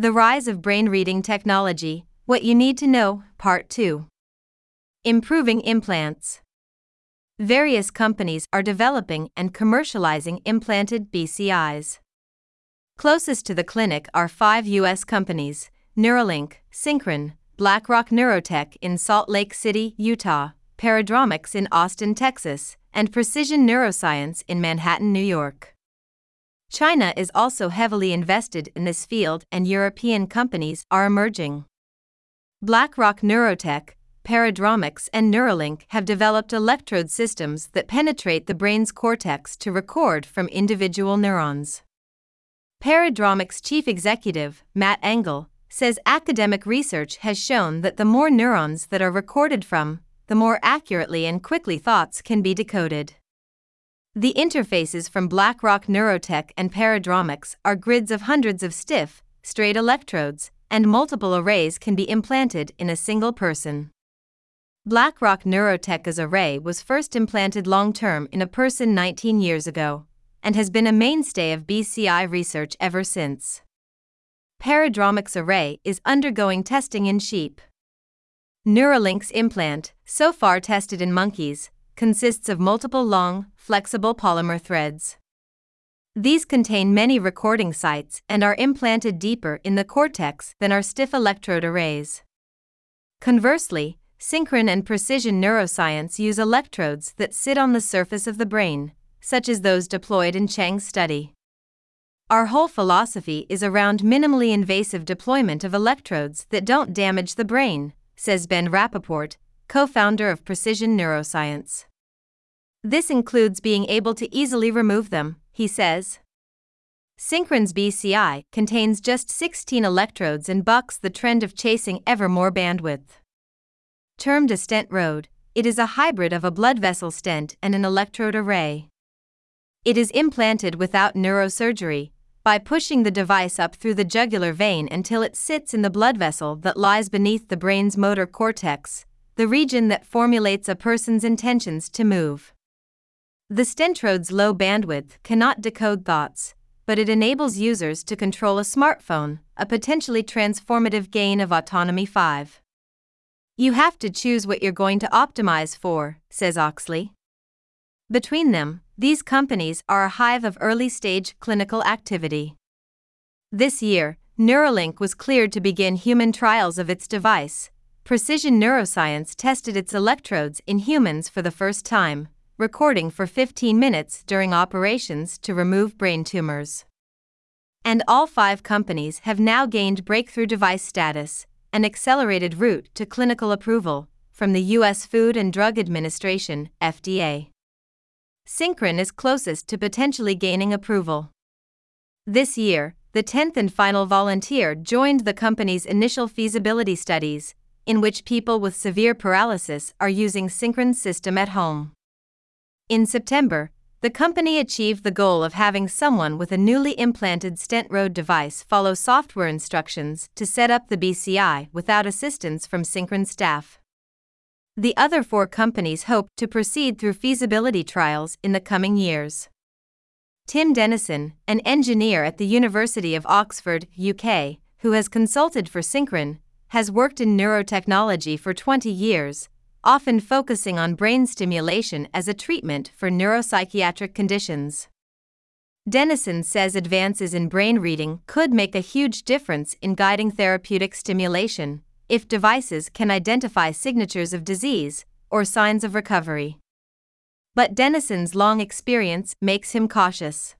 The Rise of Brain Reading Technology What You Need to Know, Part 2. Improving Implants. Various companies are developing and commercializing implanted BCIs. Closest to the clinic are five U.S. companies Neuralink, Synchron, BlackRock Neurotech in Salt Lake City, Utah, Paradromics in Austin, Texas, and Precision Neuroscience in Manhattan, New York. China is also heavily invested in this field, and European companies are emerging. BlackRock Neurotech, Paradromics, and Neuralink have developed electrode systems that penetrate the brain's cortex to record from individual neurons. Paradromics chief executive, Matt Angle, says academic research has shown that the more neurons that are recorded from, the more accurately and quickly thoughts can be decoded. The interfaces from BlackRock Neurotech and Paradromics are grids of hundreds of stiff, straight electrodes, and multiple arrays can be implanted in a single person. BlackRock Neurotech's array was first implanted long term in a person 19 years ago and has been a mainstay of BCI research ever since. Paradromics array is undergoing testing in sheep. Neuralink's implant, so far tested in monkeys, consists of multiple long, flexible polymer threads. These contain many recording sites and are implanted deeper in the cortex than our stiff electrode arrays. Conversely, Synchron and Precision Neuroscience use electrodes that sit on the surface of the brain, such as those deployed in Chang's study. Our whole philosophy is around minimally invasive deployment of electrodes that don't damage the brain, says Ben Rappaport, co founder of Precision Neuroscience. This includes being able to easily remove them, he says. Synchron's BCI contains just 16 electrodes and bucks the trend of chasing ever more bandwidth. Termed a stentrode, it is a hybrid of a blood vessel stent and an electrode array. It is implanted without neurosurgery, by pushing the device up through the jugular vein until it sits in the blood vessel that lies beneath the brain's motor cortex, the region that formulates a person's intentions to move. The stentrode's low bandwidth cannot decode thoughts, but it enables users to control a smartphone, a potentially transformative gain of autonomy 5. You have to choose what you're going to optimize for, says Oxley. Between them, these companies are a hive of early stage clinical activity. This year, Neuralink was cleared to begin human trials of its device. Precision Neuroscience tested its electrodes in humans for the first time, recording for 15 minutes during operations to remove brain tumors. And all five companies have now gained breakthrough device status, an accelerated route to clinical approval, from the U.S. Food and Drug Administration, FDA. Synchron is closest to potentially gaining approval. This year, the 10th and final volunteer joined the company's initial feasibility studies, in which people with severe paralysis are using Synchron's system at home. In September, the company achieved the goal of having someone with a newly implanted stentrode device follow software instructions to set up the BCI without assistance from Synchron staff. The other four companies hope to proceed through feasibility trials in the coming years. Tim Denison, an engineer at the University of Oxford, UK, who has consulted for Synchron, has worked in neurotechnology for 20 years often focusing on brain stimulation as a treatment for neuropsychiatric conditions. Denison says advances in brain reading could make a huge difference in guiding therapeutic stimulation if devices can identify signatures of disease or signs of recovery. But Denison's long experience makes him cautious.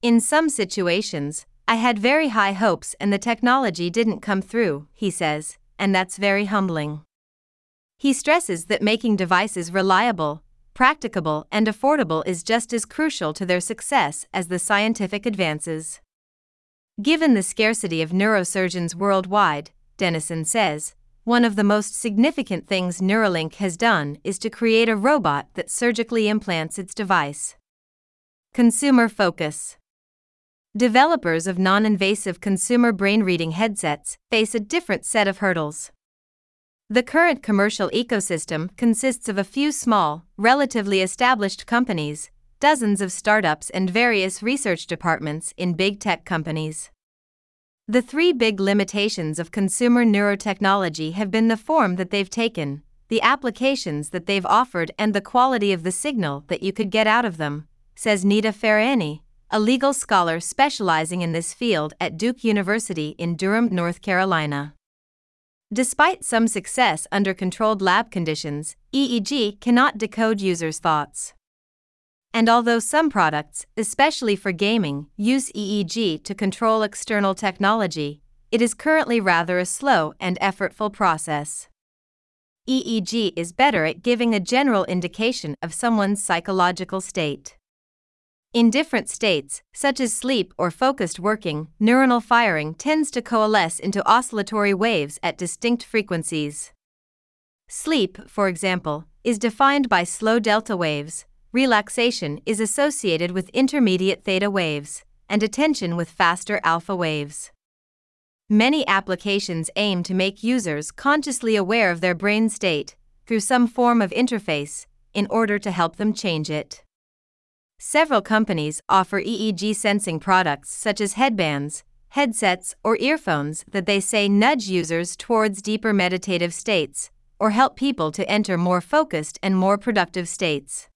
In some situations, I had very high hopes and the technology didn't come through, he says, and that's very humbling. He stresses that making devices reliable, practicable, and affordable is just as crucial to their success as the scientific advances. Given the scarcity of neurosurgeons worldwide, Denison says, one of the most significant things Neuralink has done is to create a robot that surgically implants its device. Consumer focus. Developers of non invasive consumer brain reading headsets face a different set of hurdles. The current commercial ecosystem consists of a few small, relatively established companies, dozens of startups, and various research departments in big tech companies. The three big limitations of consumer neurotechnology have been the form that they've taken, the applications that they've offered, and the quality of the signal that you could get out of them, says Nita Farahany, a legal scholar specializing in this field at Duke University in Durham, North Carolina. Despite some success under controlled lab conditions, EEG cannot decode users' thoughts. And although some products, especially for gaming, use EEG to control external technology, it is currently rather a slow and effortful process. EEG is better at giving a general indication of someone's psychological state. In different states, such as sleep or focused working, neuronal firing tends to coalesce into oscillatory waves at distinct frequencies. Sleep, for example, is defined by slow delta waves, relaxation is associated with intermediate theta waves, and attention with faster alpha waves. Many applications aim to make users consciously aware of their brain state through some form of interface in order to help them change it. Several companies offer EEG sensing products such as headbands, headsets, or earphones that they say nudge users towards deeper meditative states or help people to enter more focused and more productive states.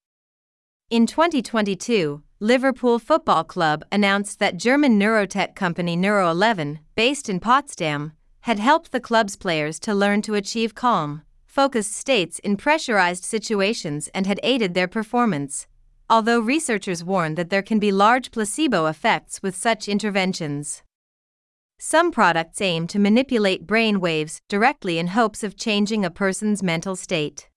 In 2022, Liverpool Football Club announced that German neurotech company Neuro11, based in Potsdam, had helped the club's players to learn to achieve calm, focused states in pressurized situations and had aided their performance. Although researchers warn that there can be large placebo effects with such interventions. Some products aim to manipulate brain waves directly in hopes of changing a person's mental state.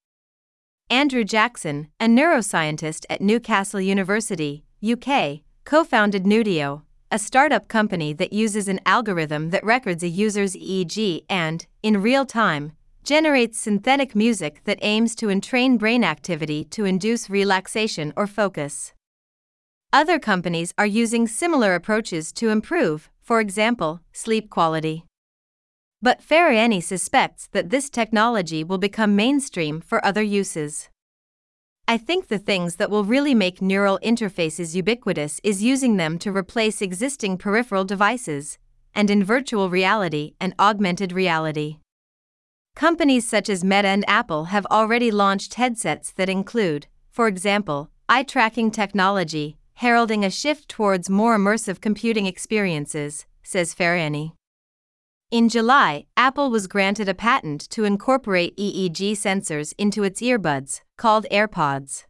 Andrew Jackson, a neuroscientist at Newcastle University, UK, co founded Nudio, a startup company that uses an algorithm that records a user's EEG and, in real time, generates synthetic music that aims to entrain brain activity to induce relaxation or focus. Other companies are using similar approaches to improve, for example, sleep quality. But Farahany suspects that this technology will become mainstream for other uses. I think the things that will really make neural interfaces ubiquitous is using them to replace existing peripheral devices, and in virtual reality and augmented reality. Companies such as Meta and Apple have already launched headsets that include, for example, eye tracking technology, heralding a shift towards more immersive computing experiences, says Farahany. In July, Apple was granted a patent to incorporate EEG sensors into its earbuds, called AirPods.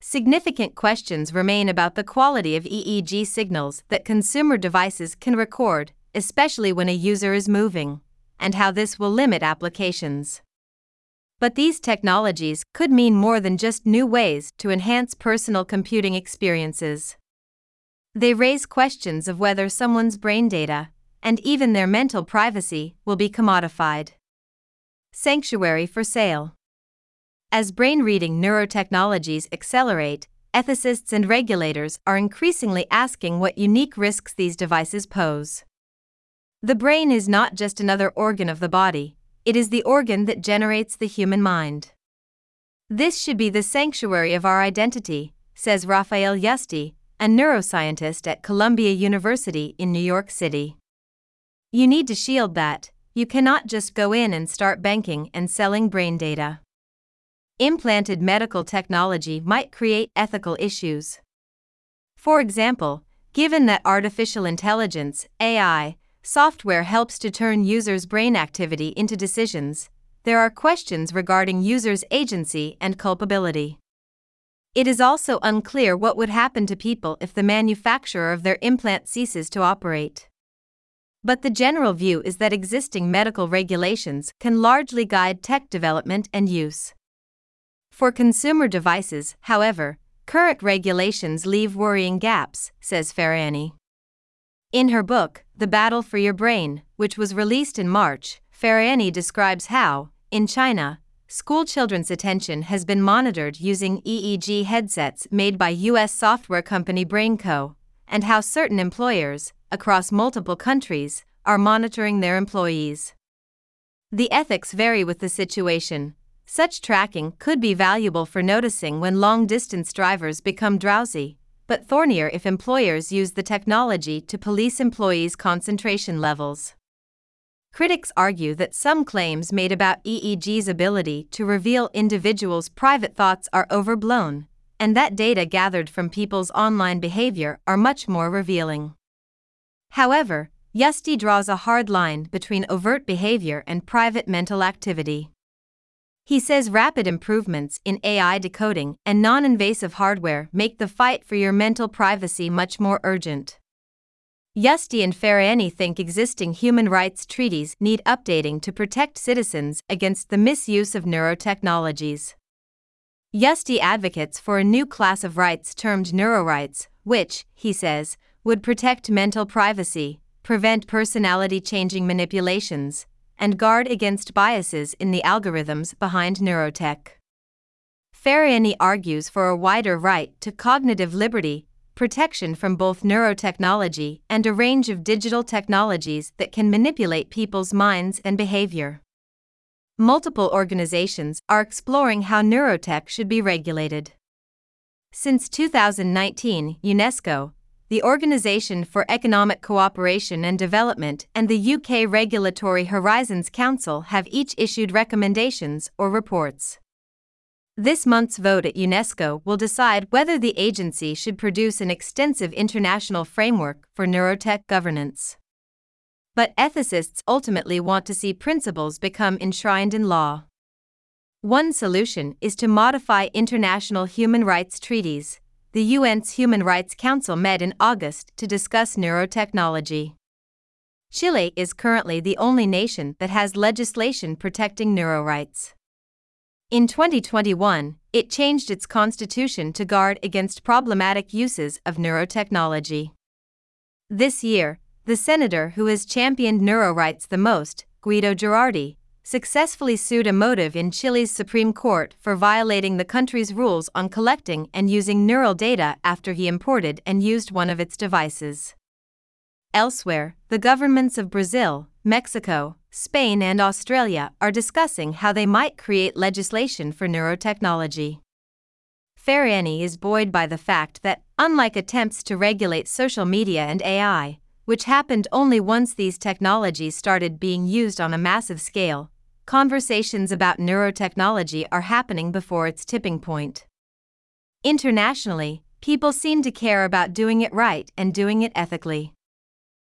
Significant questions remain about the quality of EEG signals that consumer devices can record, especially when a user is moving, and how this will limit applications. But these technologies could mean more than just new ways to enhance personal computing experiences. They raise questions of whether someone's brain data, and even their mental privacy, will be commodified. Sanctuary for sale. As brain reading neurotechnologies accelerate, ethicists and regulators are increasingly asking what unique risks these devices pose. The brain is not just another organ of the body, it is the organ that generates the human mind. This should be the sanctuary of our identity, says Raphael Yuste, a neuroscientist at Columbia University in New York City. You need to shield that, you cannot just go in and start banking and selling brain data. Implanted medical technology might create ethical issues. For example, given that artificial intelligence, AI, software helps to turn users' brain activity into decisions, there are questions regarding users' agency and culpability. It is also unclear what would happen to people if the manufacturer of their implant ceases to operate. But the general view is that existing medical regulations can largely guide tech development and use. For consumer devices, however, current regulations leave worrying gaps, says Farahany. In her book, The Battle for Your Brain, which was released in March, Farahany describes how, in China, school children's attention has been monitored using EEG headsets made by US software company BrainCo, and how certain employers, across multiple countries, are monitoring their employees. The ethics vary with the situation. Such tracking could be valuable for noticing when long distance drivers become drowsy, but thornier if employers use the technology to police employees' concentration levels. Critics argue that some claims made about EEG's ability to reveal individuals' private thoughts are overblown, and that data gathered from people's online behavior are much more revealing. However, Yuste draws a hard line between overt behavior and private mental activity. He says rapid improvements in AI decoding and non invasive hardware make the fight for your mental privacy much more urgent. Yuste and Farahany think existing human rights treaties need updating to protect citizens against the misuse of neurotechnologies. Yuste advocates for a new class of rights termed neurorights, which, he says, would protect mental privacy, prevent personality changing manipulations, and guard against biases in the algorithms behind neurotech. Farahany argues for a wider right to cognitive liberty protection from both neurotechnology and a range of digital technologies that can manipulate people's minds and behavior. Multiple organizations are exploring how neurotech should be regulated. Since 2019, UNESCO, the Organisation for Economic Cooperation and Development, and the UK Regulatory Horizons Council have each issued recommendations or reports. This month's vote at UNESCO will decide whether the agency should produce an extensive international framework for neurotech governance. But ethicists ultimately want to see principles become enshrined in law. One solution is to modify international human rights treaties. The UN's Human Rights Council met in August to discuss neurotechnology. Chile is currently the only nation that has legislation protecting neurorights. In 2021, it changed its constitution to guard against problematic uses of neurotechnology. This year, the senator who has championed neuro rights the most, Guido Girardi, successfully sued Emotiv in Chile's Supreme Court for violating the country's rules on collecting and using neural data after he imported and used one of its devices. Elsewhere, the governments of Brazil, Mexico, Spain, and Australia are discussing how they might create legislation for neurotechnology. Farahany is buoyed by the fact that, unlike attempts to regulate social media and AI, which happened only once these technologies started being used on a massive scale, conversations about neurotechnology are happening before its tipping point. Internationally, people seem to care about doing it right and doing it ethically.